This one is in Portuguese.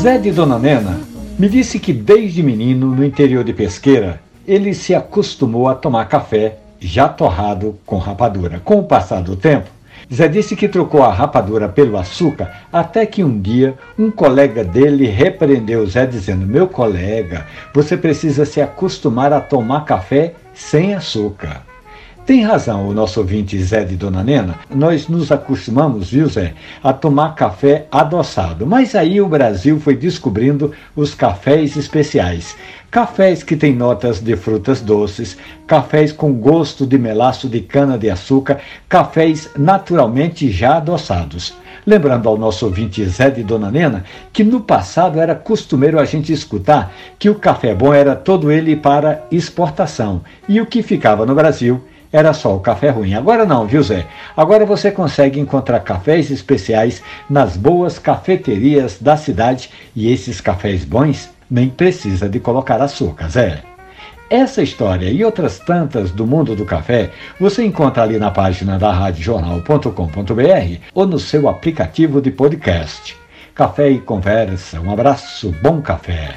Zé de Dona Nena me disse que desde menino, no interior de Pesqueira, ele se acostumou a tomar café já torrado com rapadura. Com o passar do tempo, Zé disse que trocou a rapadura pelo açúcar até que um dia um colega dele repreendeu Zé dizendo: Meu colega, você precisa se acostumar a tomar café sem açúcar. Tem razão o nosso ouvinte Zé de Dona Nena. Nós nos acostumamos, viu Zé, a tomar café adoçado. Mas aí o Brasil foi descobrindo os cafés especiais. Cafés que têm notas de frutas doces, cafés com gosto de melaço de cana-de-açúcar, cafés naturalmente já adoçados. Lembrando ao nosso ouvinte Zé de Dona Nena que no passado era costumeiro a gente escutar que o café bom era todo ele para exportação e o que ficava no Brasil era só o café ruim. Agora não, viu Zé? Agora você consegue encontrar cafés especiais nas boas cafeterias da cidade e esses cafés bons nem precisa de colocar açúcar, Zé. Essa história e outras tantas do mundo do café você encontra ali na página da radiojornal.com.br ou no seu aplicativo de podcast. Café e conversa, um abraço, bom café.